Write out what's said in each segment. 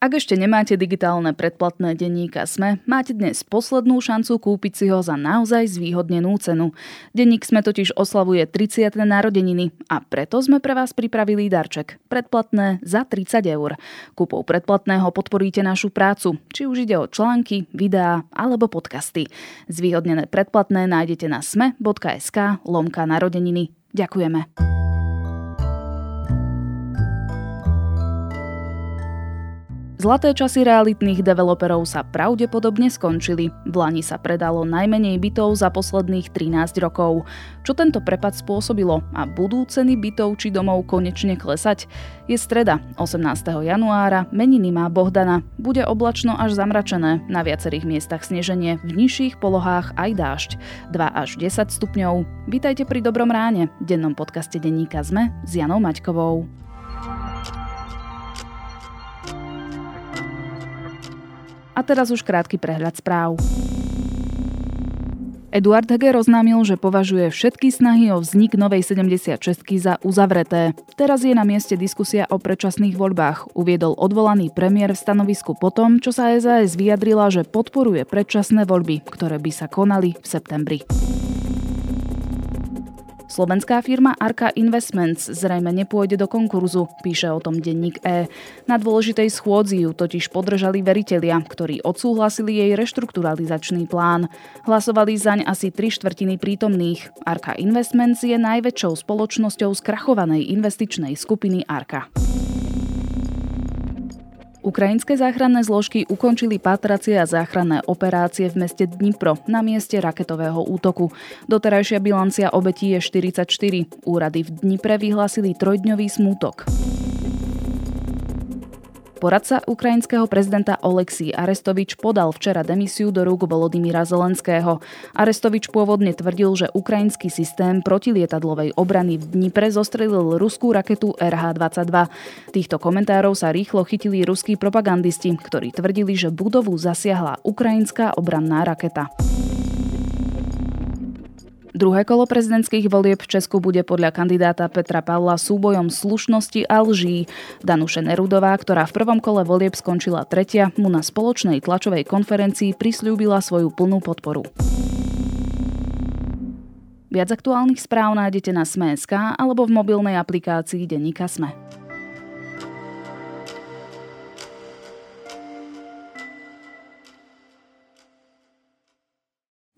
Ak ešte nemáte digitálne predplatné denníka SME, máte dnes poslednú šancu kúpiť si ho za naozaj zvýhodnenú cenu. Denník SME totiž oslavuje 30. narodeniny a preto sme pre vás pripravili darček. Predplatné za 30 eur. Kúpou predplatného podporíte našu prácu, či už ide o články, videá alebo podcasty. Zvýhodnené predplatné nájdete na sme.sk lomka narodeniny. Ďakujeme. Zlaté časy realitných developerov sa pravdepodobne skončili. V Lani sa predalo najmenej bytov za posledných 13 rokov. Čo tento prepad spôsobilo a budú ceny bytov či domov konečne klesať? Je streda, 18. januára, meniny má Bohdana. Bude oblačno až zamračené, na viacerých miestach sneženie, v nižších polohách aj dážď. 2 až 10 stupňov. Vítajte pri Dobrom ráne, dennom podcaste denníka ZME s Janou Maťkovou. A teraz už krátky prehľad správ. Eduard Heger oznámil, že považuje všetky snahy o vznik novej 76 za uzavreté. Teraz je na mieste diskusia o predčasných voľbách, uviedol odvolaný premiér v stanovisku po tom, čo sa SAS vyjadrila, že podporuje predčasné voľby, ktoré by sa konali v septembri. Slovenská firma Arka Investments zrejme nepôjde do konkurzu, píše o tom denník E. Na dôležitej schôdzi ju totiž podržali veritelia, ktorí odsúhlasili jej reštrukturalizačný plán. Hlasovali zaň asi tri štvrtiny prítomných. Arka Investments je najväčšou spoločnosťou skrachovanej investičnej skupiny Arka. Ukrajinské záchranné zložky ukončili pátracie a záchranné operácie v meste Dnipro na mieste raketového útoku. Doterajšia bilancia obetí je 44. Úrady v Dnipre vyhlásili trojdňový smútok. Poradca ukrajinského prezidenta Oleksí Arestovič podal včera demisiu do rúk Volodymyra Zelenského. Arestovič pôvodne tvrdil, že ukrajinský systém protilietadlovej obrany v Dnipre zostrelil ruskú raketu RH-22. Týchto komentárov sa rýchlo chytili ruskí propagandisti, ktorí tvrdili, že budovu zasiahla ukrajinská obranná raketa. Druhé kolo prezidentských volieb v Česku bude podľa kandidáta Petra Pavla súbojom slušnosti a lží. Danuše Nerudová, ktorá v prvom kole volieb skončila tretia, mu na spoločnej tlačovej konferencii prislúbila svoju plnú podporu. Viac aktuálnych správ nájdete na Sme.sk alebo v mobilnej aplikácii Denika Sme.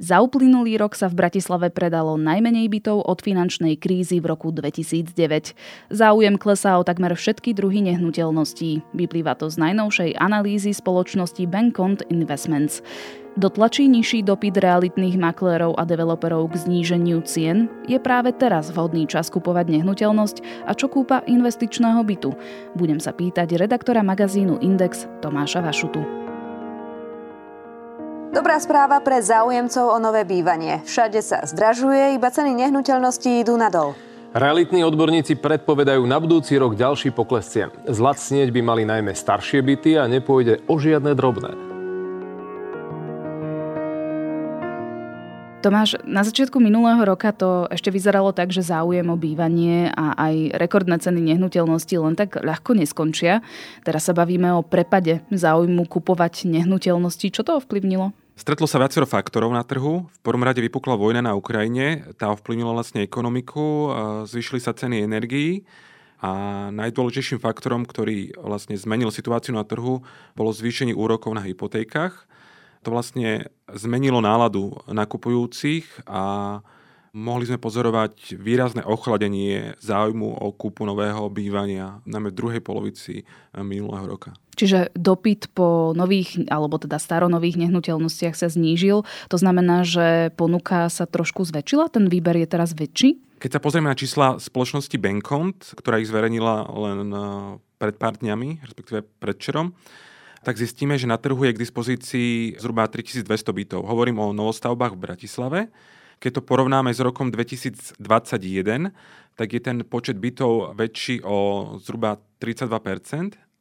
Za uplynulý rok sa v Bratislave predalo najmenej bytov od finančnej krízy v roku 2009. Záujem klesá o takmer všetky druhy nehnuteľností. Vyplýva to z najnovšej analýzy spoločnosti Bankont Investments. Dotlačí nižší dopyt realitných maklérov a developerov k zníženiu cien? Je práve teraz vhodný čas kupovať nehnuteľnosť a čo kúpa investičného bytu? Budem sa pýtať redaktora magazínu Index Tomáša Vašutu. Dobrá správa pre záujemcov o nové bývanie. Všade sa zdražuje, iba ceny nehnuteľností idú nadol. Realitní odborníci predpovedajú na budúci rok ďalší pokles cien. Zlacnieť by mali najmä staršie byty a nepôjde o žiadne drobné. Tomáš, na začiatku minulého roka to ešte vyzeralo tak, že záujem o bývanie a aj rekordné ceny nehnuteľnosti len tak ľahko neskončia. Teraz sa bavíme o prepade záujmu kupovať nehnuteľnosti. Čo to ovplyvnilo? Stretlo sa viacero faktorov na trhu. V prvom rade vypukla vojna na Ukrajine, tá ovplyvnila vlastne ekonomiku, zvyšili sa ceny energií a najdôležitejším faktorom, ktorý vlastne zmenil situáciu na trhu, bolo zvýšenie úrokov na hypotékach. To vlastne zmenilo náladu nakupujúcich a mohli sme pozorovať výrazné ochladenie záujmu o kúpu nového bývania, najmä v druhej polovici minulého roka. Čiže dopyt po nových, alebo teda staronových nehnuteľnostiach sa znížil. To znamená, že ponuka sa trošku zväčšila? Ten výber je teraz väčší? Keď sa pozrieme na čísla spoločnosti Bankont, ktorá ich zverejnila len eh, pred pár dňami, respektíve predčerom, tak zistíme, že na trhu je k dispozícii zhruba 3200 bytov. Hovorím o novostavbách v Bratislave. Keď to porovnáme s rokom 2021, tak je ten počet bytov väčší o zhruba 32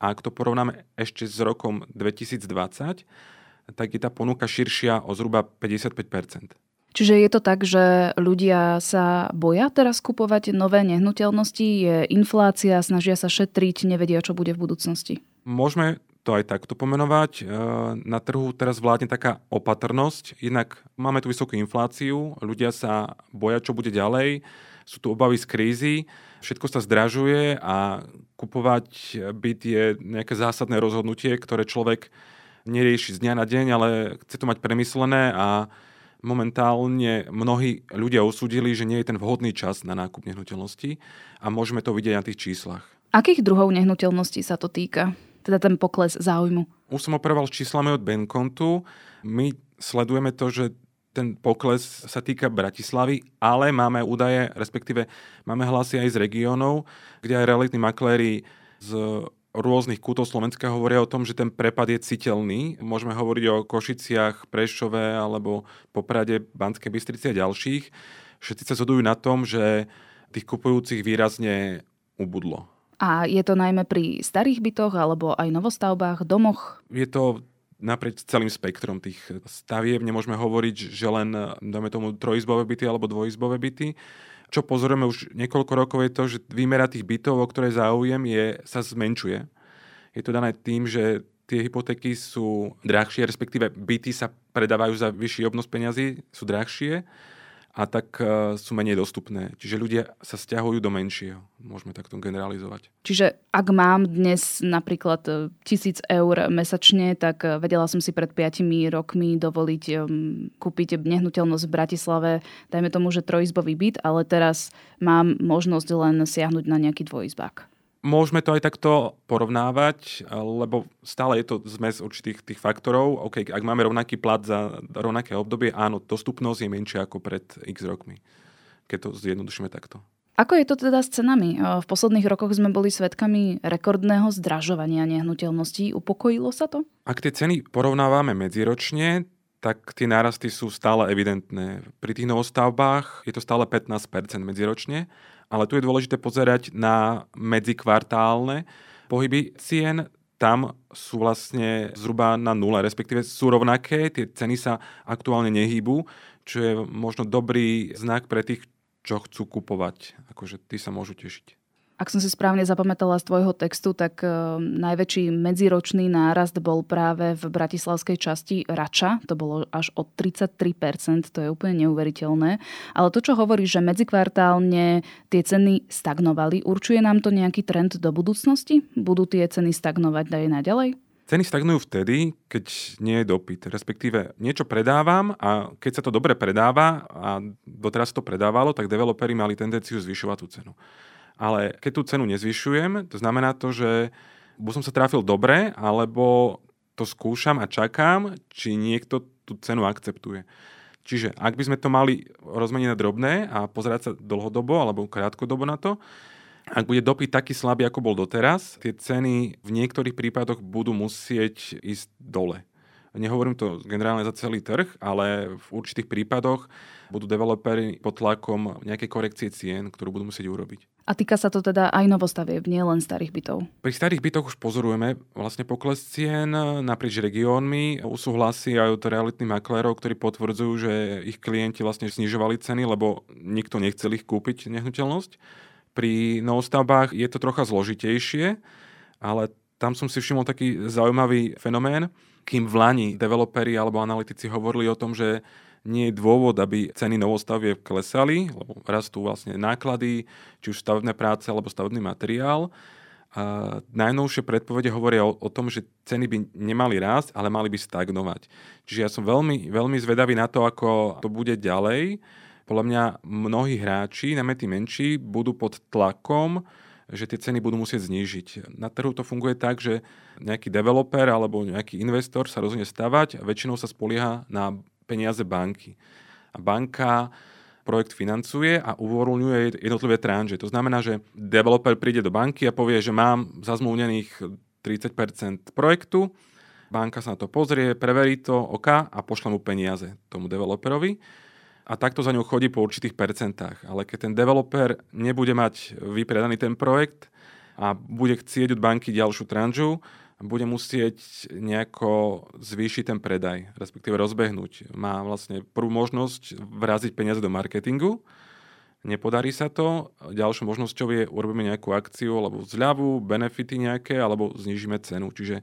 a ak to porovnáme ešte s rokom 2020, tak je tá ponuka širšia o zhruba 55% Čiže je to tak, že ľudia sa boja teraz kupovať nové nehnuteľnosti, je inflácia, snažia sa šetriť, nevedia, čo bude v budúcnosti? Môžeme to aj takto pomenovať. E, na trhu teraz vládne taká opatrnosť, jednak máme tu vysokú infláciu, ľudia sa boja, čo bude ďalej, sú tu obavy z krízy, všetko sa zdražuje a kupovať byt je nejaké zásadné rozhodnutie, ktoré človek nerieši z dňa na deň, ale chce to mať premyslené a momentálne mnohí ľudia usúdili, že nie je ten vhodný čas na nákup nehnuteľností a môžeme to vidieť na tých číslach. Akých druhov nehnuteľností sa to týka? teda ten pokles záujmu? Už som operoval s číslami od Benkontu. My sledujeme to, že ten pokles sa týka Bratislavy, ale máme údaje, respektíve máme hlasy aj z regiónov, kde aj realitní makléri z rôznych kútov Slovenska hovoria o tom, že ten prepad je citeľný. Môžeme hovoriť o Košiciach, Prešove alebo Poprade, Banskej Bystrici a ďalších. Všetci sa zhodujú na tom, že tých kupujúcich výrazne ubudlo. A je to najmä pri starých bytoch alebo aj novostavbách, domoch? Je to naprieč celým spektrom tých stavieb. Nemôžeme hovoriť, že len, dáme tomu, trojizbové byty alebo dvojizbové byty. Čo pozorujeme už niekoľko rokov je to, že výmera tých bytov, o ktoré záujem, je, sa zmenšuje. Je to dané tým, že tie hypotéky sú drahšie, respektíve byty sa predávajú za vyšší obnos peňazí, sú drahšie a tak e, sú menej dostupné. Čiže ľudia sa stiahujú do menšieho. Môžeme takto generalizovať. Čiže ak mám dnes napríklad e, tisíc eur mesačne, tak e, vedela som si pred 5 rokmi dovoliť kúpiť nehnuteľnosť v Bratislave, dajme tomu, že trojizbový byt, ale teraz mám možnosť len siahnuť na nejaký dvojizbák. Môžeme to aj takto porovnávať, lebo stále je to zmes určitých tých faktorov. OK, ak máme rovnaký plat za rovnaké obdobie, áno, dostupnosť je menšia ako pred x rokmi, keď to zjednodušíme takto. Ako je to teda s cenami? V posledných rokoch sme boli svedkami rekordného zdražovania nehnuteľností. Upokojilo sa to? Ak tie ceny porovnávame medziročne, tak tie nárasty sú stále evidentné. Pri tých novostavbách je to stále 15% medziročne ale tu je dôležité pozerať na medzikvartálne pohyby cien. Tam sú vlastne zhruba na nule, respektíve sú rovnaké, tie ceny sa aktuálne nehýbu, čo je možno dobrý znak pre tých, čo chcú kupovať. Akože tí sa môžu tešiť. Ak som si správne zapamätala z tvojho textu, tak uh, najväčší medziročný nárast bol práve v bratislavskej časti Rača. To bolo až o 33%, to je úplne neuveriteľné. Ale to, čo hovorí, že medzikvartálne tie ceny stagnovali, určuje nám to nejaký trend do budúcnosti? Budú tie ceny stagnovať aj naďalej? Ceny stagnujú vtedy, keď nie je dopyt. Respektíve niečo predávam a keď sa to dobre predáva a doteraz to predávalo, tak developeri mali tendenciu zvyšovať tú cenu. Ale keď tú cenu nezvyšujem, to znamená to, že buď som sa trafil dobre, alebo to skúšam a čakám, či niekto tú cenu akceptuje. Čiže ak by sme to mali rozmeniť na drobné a pozerať sa dlhodobo alebo krátkodobo na to, ak bude dopyt taký slabý, ako bol doteraz, tie ceny v niektorých prípadoch budú musieť ísť dole. Nehovorím to generálne za celý trh, ale v určitých prípadoch budú developeri pod tlakom nejaké korekcie cien, ktorú budú musieť urobiť. A týka sa to teda aj novostavieb, nie len starých bytov? Pri starých bytoch už pozorujeme vlastne pokles cien naprieč regiónmi. Usúhlasí aj od realitných maklérov, ktorí potvrdzujú, že ich klienti vlastne znižovali ceny, lebo nikto nechcel ich kúpiť nehnuteľnosť. Pri novostavbách je to trocha zložitejšie, ale tam som si všimol taký zaujímavý fenomén, kým v Lani developeri alebo analytici hovorili o tom, že nie je dôvod, aby ceny novostavieb klesali, lebo rastú vlastne náklady, či už stavebné práce alebo stavebný materiál. A najnovšie predpovede hovoria o, o tom, že ceny by nemali rásť, ale mali by stagnovať. Čiže ja som veľmi, veľmi zvedavý na to, ako to bude ďalej. Podľa mňa mnohí hráči, najmä tí menší, budú pod tlakom, že tie ceny budú musieť znížiť. Na trhu to funguje tak, že nejaký developer alebo nejaký investor sa rozhodne stavať a väčšinou sa spolieha na peniaze banky. A banka projekt financuje a uvoľňuje jednotlivé tranže. To znamená, že developer príde do banky a povie, že mám zazmluvnených 30% projektu, banka sa na to pozrie, preverí to, OK, a pošle mu peniaze tomu developerovi a takto za ňou chodí po určitých percentách. Ale keď ten developer nebude mať vypredaný ten projekt a bude chcieť od banky ďalšiu tranžu, bude musieť nejako zvýšiť ten predaj, respektíve rozbehnúť. Má vlastne prvú možnosť vraziť peniaze do marketingu, nepodarí sa to, ďalšou možnosťou je urobíme nejakú akciu alebo zľavu, benefity nejaké, alebo znižíme cenu. Čiže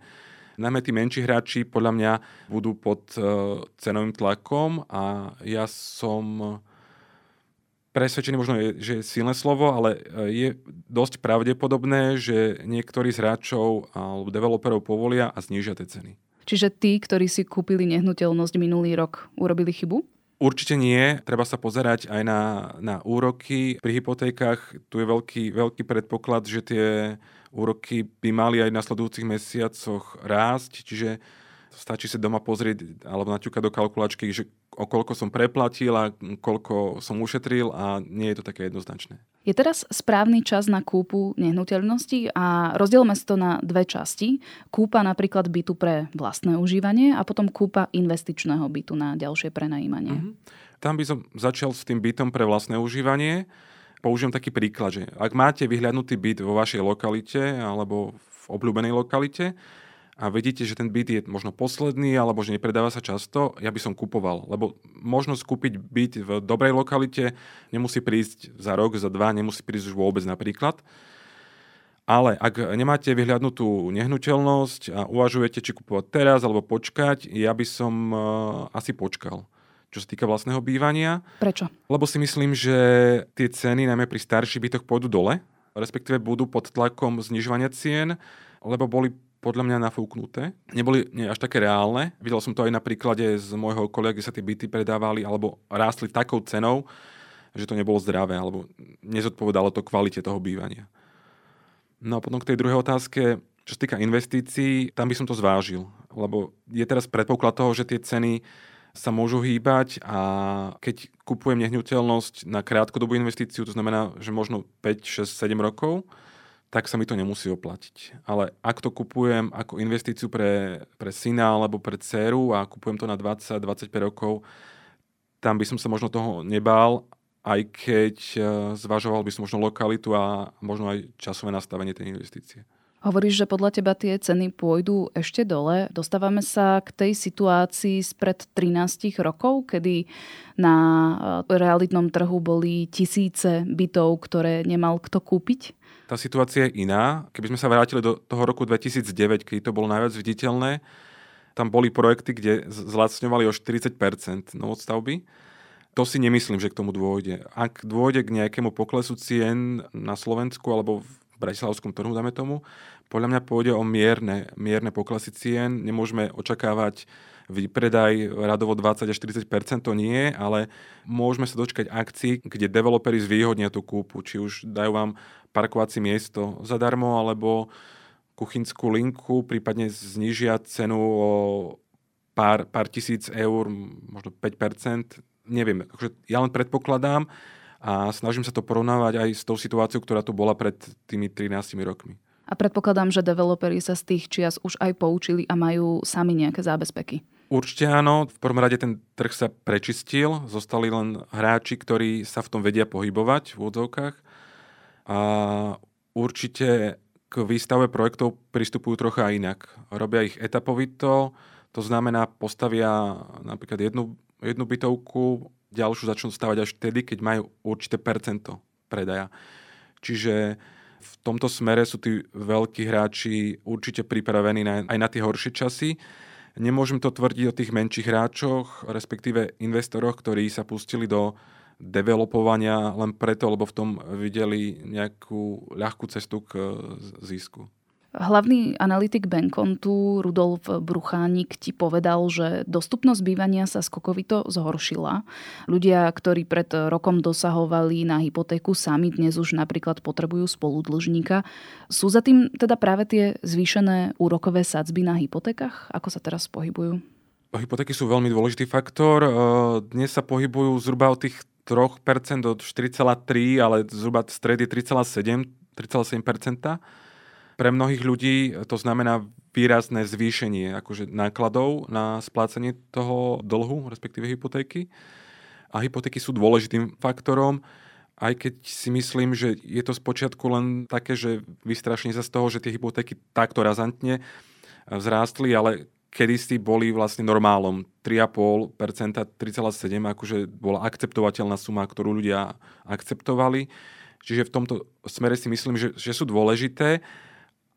Najmä tí menší hráči podľa mňa budú pod uh, cenovým tlakom a ja som presvedčený, možno je, že je silné slovo, ale je dosť pravdepodobné, že niektorí z hráčov alebo developerov povolia a znížia tie ceny. Čiže tí, ktorí si kúpili nehnuteľnosť minulý rok, urobili chybu? Určite nie. Treba sa pozerať aj na, na úroky. Pri hypotékach tu je veľký, veľký predpoklad, že tie úroky by mali aj v nasledujúcich mesiacoch rásť, čiže stačí sa doma pozrieť alebo naťukať do kalkulačky, že o koľko som preplatil a koľko som ušetril a nie je to také jednoznačné. Je teraz správny čas na kúpu nehnuteľnosti a rozdielme si to na dve časti. Kúpa napríklad bytu pre vlastné užívanie a potom kúpa investičného bytu na ďalšie prenajímanie. Mm-hmm. Tam by som začal s tým bytom pre vlastné užívanie. Použijem taký príklad, že ak máte vyhľadnutý byt vo vašej lokalite alebo v obľúbenej lokalite, a vidíte, že ten byt je možno posledný alebo že nepredáva sa často, ja by som kupoval. Lebo možnosť kúpiť byt v dobrej lokalite nemusí prísť za rok, za dva, nemusí prísť už vôbec napríklad. Ale ak nemáte vyhľadnutú nehnuteľnosť a uvažujete, či kupovať teraz alebo počkať, ja by som uh, asi počkal čo sa týka vlastného bývania. Prečo? Lebo si myslím, že tie ceny, najmä pri starších bytoch, pôjdu dole, respektíve budú pod tlakom znižovania cien, lebo boli podľa mňa nafúknuté. Neboli nie až také reálne. Videl som to aj na príklade z môjho okolia, kde sa tie byty predávali alebo rástli takou cenou, že to nebolo zdravé alebo nezodpovedalo to kvalite toho bývania. No a potom k tej druhej otázke, čo sa týka investícií, tam by som to zvážil. Lebo je teraz predpoklad toho, že tie ceny sa môžu hýbať a keď kupujem nehnuteľnosť na krátkodobú investíciu, to znamená, že možno 5, 6, 7 rokov, tak sa mi to nemusí oplatiť. Ale ak to kupujem ako investíciu pre, pre syna alebo pre dceru a kupujem to na 20-25 rokov, tam by som sa možno toho nebál, aj keď e, zvažoval by som možno lokalitu a možno aj časové nastavenie tej investície. Hovoríš, že podľa teba tie ceny pôjdu ešte dole. Dostávame sa k tej situácii spred 13 rokov, kedy na e, realitnom trhu boli tisíce bytov, ktoré nemal kto kúpiť? Tá situácia je iná. Keby sme sa vrátili do toho roku 2009, keď to bolo najviac viditeľné, tam boli projekty, kde zlacňovali o 40% novostavby. To si nemyslím, že k tomu dôjde. Ak dôjde k nejakému poklesu cien na Slovensku alebo v bratislavskom trhu, dáme tomu, podľa mňa pôjde o mierne, mierne poklesy cien. Nemôžeme očakávať výpredaj radovo 20 až 40 to nie, ale môžeme sa dočkať akcií, kde developeri zvýhodnia tú kúpu. Či už dajú vám parkovacie miesto zadarmo, alebo kuchynskú linku, prípadne znižia cenu o pár, pár tisíc eur, možno 5%. Neviem, akože ja len predpokladám a snažím sa to porovnávať aj s tou situáciou, ktorá tu bola pred tými 13 rokmi. A predpokladám, že developeri sa z tých čias už aj poučili a majú sami nejaké zábezpeky. Určite áno. V prvom rade ten trh sa prečistil. Zostali len hráči, ktorí sa v tom vedia pohybovať v úvodzovkách. A určite k výstave projektov pristupujú trocha inak. Robia ich etapovito, to znamená postavia napríklad jednu, jednu bytovku, ďalšiu začnú stavať až vtedy, keď majú určité percento predaja. Čiže v tomto smere sú tí veľkí hráči určite pripravení na, aj na tie horšie časy. Nemôžem to tvrdiť o tých menších hráčoch, respektíve investoroch, ktorí sa pustili do developovania len preto, lebo v tom videli nejakú ľahkú cestu k zisku. Hlavný analytik Bankontu Rudolf Bruchánik ti povedal, že dostupnosť bývania sa skokovito zhoršila. Ľudia, ktorí pred rokom dosahovali na hypotéku sami, dnes už napríklad potrebujú spoludlžníka. Sú za tým teda práve tie zvýšené úrokové sadzby na hypotékach? Ako sa teraz pohybujú? Hypotéky sú veľmi dôležitý faktor. Dnes sa pohybujú zhruba od tých 3% od 4,3, ale zhruba stred je 3,7, 3,7%. Pre mnohých ľudí to znamená výrazné zvýšenie akože nákladov na splácanie toho dlhu, respektíve hypotéky. A hypotéky sú dôležitým faktorom, aj keď si myslím, že je to spočiatku len také, že vystrašenie sa z toho, že tie hypotéky takto razantne vzrástli, ale kedysi boli vlastne normálom. 3,5%, 3,7% akože bola akceptovateľná suma, ktorú ľudia akceptovali. Čiže v tomto smere si myslím, že, že sú dôležité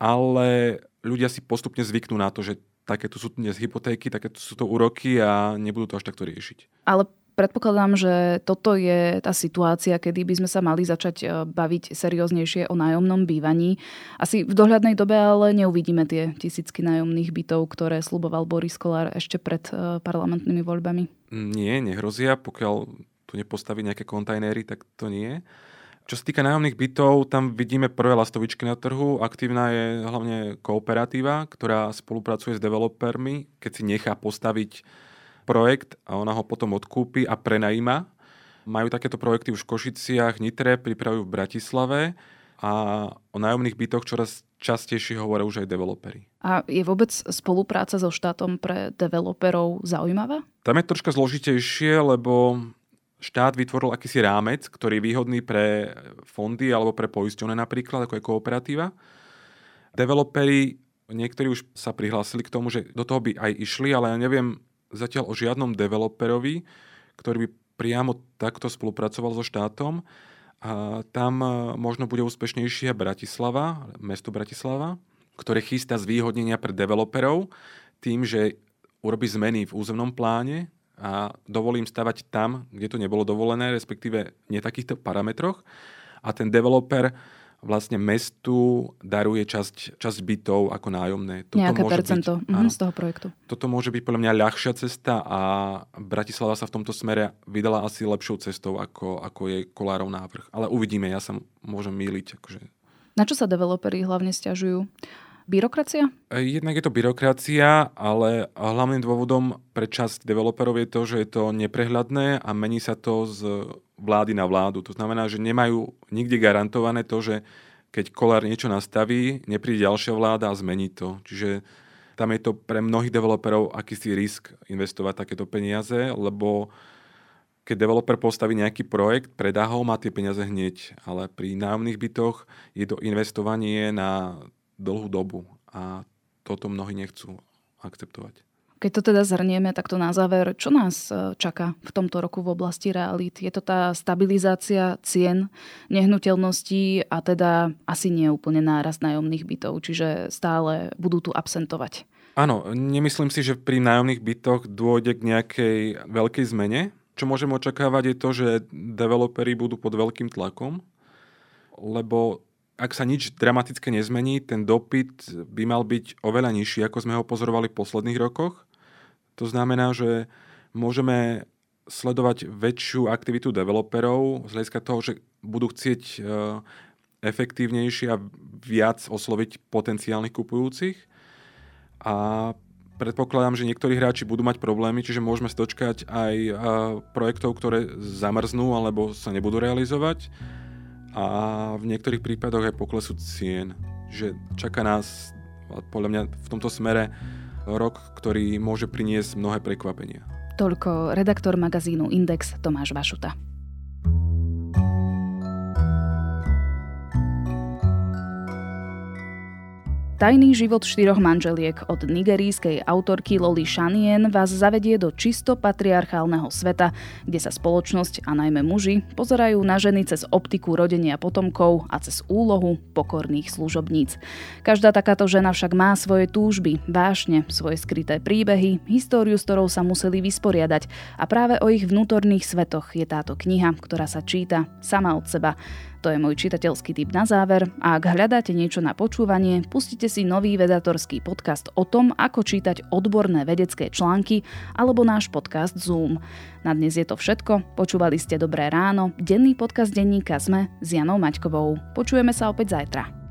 ale ľudia si postupne zvyknú na to, že také tu sú dnes hypotéky, také tu sú to úroky a nebudú to až takto riešiť. Ale Predpokladám, že toto je tá situácia, kedy by sme sa mali začať e, baviť serióznejšie o nájomnom bývaní. Asi v dohľadnej dobe ale neuvidíme tie tisícky nájomných bytov, ktoré sluboval Boris Kolár ešte pred e, parlamentnými voľbami. Nie, nehrozia. Pokiaľ tu nepostaví nejaké kontajnery, tak to nie. Čo sa týka nájomných bytov, tam vidíme prvé lastovičky na trhu. Aktívna je hlavne kooperatíva, ktorá spolupracuje s developermi, keď si nechá postaviť projekt a ona ho potom odkúpi a prenajíma. Majú takéto projekty už v Košiciach, Nitre, pripravujú v Bratislave a o nájomných bytoch čoraz častejšie hovoria už aj developery. A je vôbec spolupráca so štátom pre developerov zaujímavá? Tam je troška zložitejšie, lebo štát vytvoril akýsi rámec, ktorý je výhodný pre fondy alebo pre poisťovne napríklad, ako je kooperatíva. Developeri, niektorí už sa prihlásili k tomu, že do toho by aj išli, ale ja neviem, zatiaľ o žiadnom developerovi, ktorý by priamo takto spolupracoval so štátom. A tam e, možno bude úspešnejšia Bratislava, mesto Bratislava, ktoré chystá zvýhodnenia pre developerov tým, že urobí zmeny v územnom pláne a dovolím stavať tam, kde to nebolo dovolené, respektíve nie takýchto parametroch. A ten developer vlastne mestu daruje časť, časť bytov ako nájomné. Toto Nejaké môže percento byť, mhm, áno, z toho projektu. Toto môže byť podľa mňa ľahšia cesta a Bratislava sa v tomto smere vydala asi lepšou cestou, ako, ako je Kolárov návrh. Ale uvidíme, ja sa môžem míliť. Akože... Na čo sa developeri hlavne stiažujú? Byrokracia? Jednak je to byrokracia, ale hlavným dôvodom pre časť developerov je to, že je to neprehľadné a mení sa to z vlády na vládu. To znamená, že nemajú nikde garantované to, že keď Kolár niečo nastaví, nepríde ďalšia vláda a zmení to. Čiže tam je to pre mnohých developerov akýsi risk investovať takéto peniaze, lebo keď developer postaví nejaký projekt, predá ho, má tie peniaze hneď, ale pri nájomných bytoch je to investovanie na dlhú dobu a toto mnohí nechcú akceptovať. Keď to teda zhrnieme takto na záver, čo nás e, čaká v tomto roku v oblasti realít? Je to tá stabilizácia cien nehnuteľností a teda asi nie úplne nárast nájomných bytov, čiže stále budú tu absentovať. Áno, nemyslím si, že pri nájomných bytoch dôjde k nejakej veľkej zmene. Čo môžeme očakávať je to, že developeri budú pod veľkým tlakom, lebo ak sa nič dramatické nezmení, ten dopyt by mal byť oveľa nižší, ako sme ho pozorovali v posledných rokoch. To znamená, že môžeme sledovať väčšiu aktivitu developerov z hľadiska toho, že budú chcieť e, efektívnejšie a viac osloviť potenciálnych kupujúcich. A predpokladám, že niektorí hráči budú mať problémy, čiže môžeme stočkať aj e, projektov, ktoré zamrznú alebo sa nebudú realizovať a v niektorých prípadoch aj poklesu cien. Že čaká nás podľa mňa v tomto smere rok, ktorý môže priniesť mnohé prekvapenia. Toľko redaktor magazínu Index Tomáš Vašuta. Tajný život štyroch manželiek od nigerijskej autorky Loli Shanien vás zavedie do čisto patriarchálneho sveta, kde sa spoločnosť a najmä muži pozerajú na ženy cez optiku rodenia potomkov a cez úlohu pokorných služobníc. Každá takáto žena však má svoje túžby, vášne, svoje skryté príbehy, históriu, s ktorou sa museli vysporiadať a práve o ich vnútorných svetoch je táto kniha, ktorá sa číta sama od seba. To je môj čitateľský tip na záver a ak hľadáte niečo na počúvanie, pustite si nový vedatorský podcast o tom, ako čítať odborné vedecké články alebo náš podcast Zoom. Na dnes je to všetko. Počúvali ste Dobré ráno, denný podcast denníka ZME s Janou Maťkovou. Počujeme sa opäť zajtra.